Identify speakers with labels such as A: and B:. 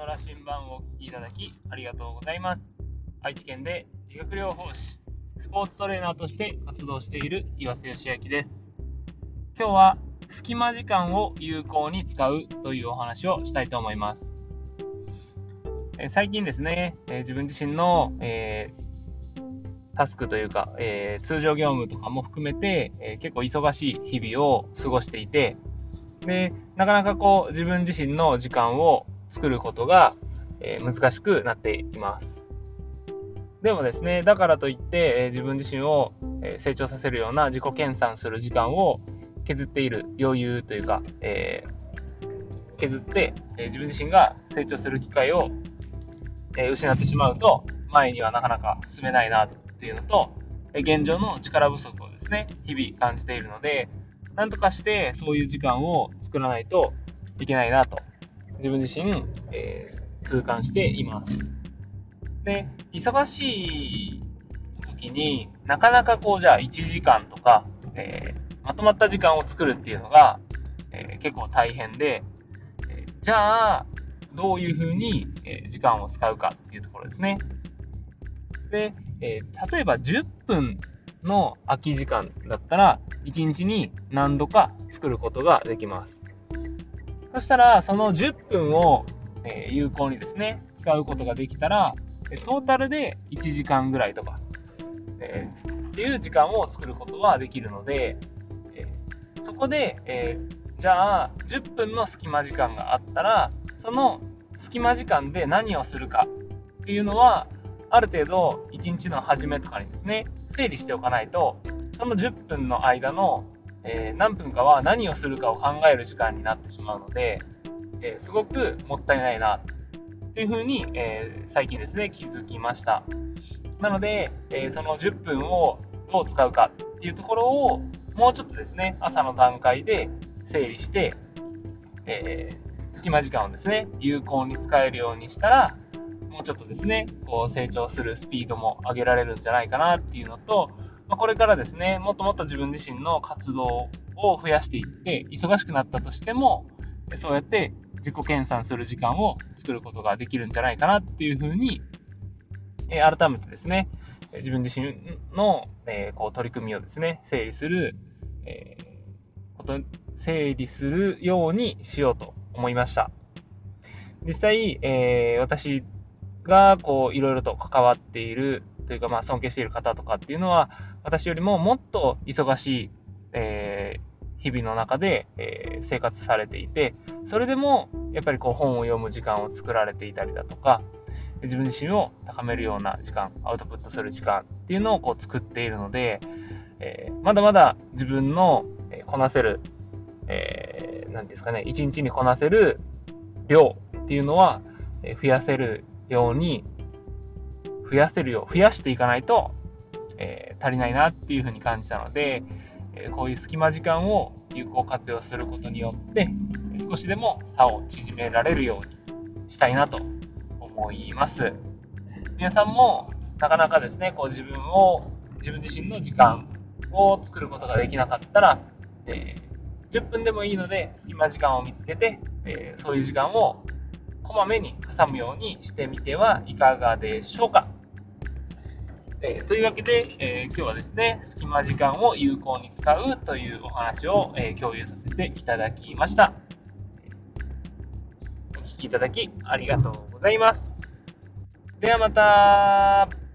A: の羅針盤をお聞きいただきありがとうございます。愛知県で理学療法士、スポーツトレーナーとして活動している岩瀬義明です。今日は隙間時間を有効に使うというお話をしたいと思います。え最近ですね、え自分自身の、えー、タスクというか、えー、通常業務とかも含めて、えー、結構忙しい日々を過ごしていて、で、なかなかこう自分自身の時間を作ることが、え、難しくなっています。でもですね、だからといって、え、自分自身を、え、成長させるような自己研鑽する時間を削っている余裕というか、え削って、え自分自身が成長する機会を、え失ってしまうと、前にはなかなか進めないなというのと、え現状の力不足をですね、日々感じているので、なんとかしてそういう時間を作らないといけないなと自分自身、えー、痛感しています。で、忙しい時になかなかこうじゃあ1時間とか、えー、まとまった時間を作るっていうのが、えー、結構大変で、えじゃあどういうふうに、え時間を使うかっていうところですね。で、え例えば10分の空き時間だったら1日に何度か作ることができます。そしたら、その10分を、え有効にですね、使うことができたら、トータルで1時間ぐらいとか、え、っていう時間を作ることはできるので、え、そこで、えー、じゃあ10分の隙間時間があったら、その隙間時間で何をするかっていうのは、ある程度1日の初めとかにですね、整理しておかないと、その10分の間のえー、何分かは何をするかを考える時間になってしまうので、えー、すごくもったいないなというふうに、えー、最近ですね気づきました。なので、えその10分をどう使うかっていうところをもうちょっとですね朝の段階で整理して、え隙間時間をですね有効に使えるようにしたらもうちょっとですねこう成長するスピードも上げられるんじゃないかなっていうのとまあ、これからですね、もっともっと自分自身の活動を増やしていって、忙しくなったとしても、そうやって自己研鑽する時間を作ることができるんじゃないかなっていうふうに、えー、改めてですね、自分自身の、えー、こう取り組みをですね、整理する、えー、こと、整理するようにしようと思いました。実際、えー、私がこういろいろと関わっているというか、まあ、尊敬している方とかっていうのは、私よりももっと忙しい、えー、日々の中で、えー、生活されていて、それでもやっぱりこう本を読む時間を作られていたりだとか、自分自身を高めるような時間、アウトプットする時間っていうのをこう作っているので、えー、まだまだ自分のこなせる、えー、ですかね、一日にこなせる量っていうのは増やせるように、増やせるよう、増やしていかないとえー、足りないなっていうふうに感じたので、え、こういう隙間時間を有効活用することによって少しでも差を縮められるようにしたいなと思います。皆さんもなかなかですねこう自分を自分自身の時間を作ることができなかったら、えー、10分でもいいので隙間時間を見つけて、えそういう時間をこまめに挟むようにしてみてはいかがでしょうか。えー、というわけで、えー、今日はですね、隙間時間を有効に使うというお話を、えー、共有させていただきました。お聴きいただきありがとうございます。ではまた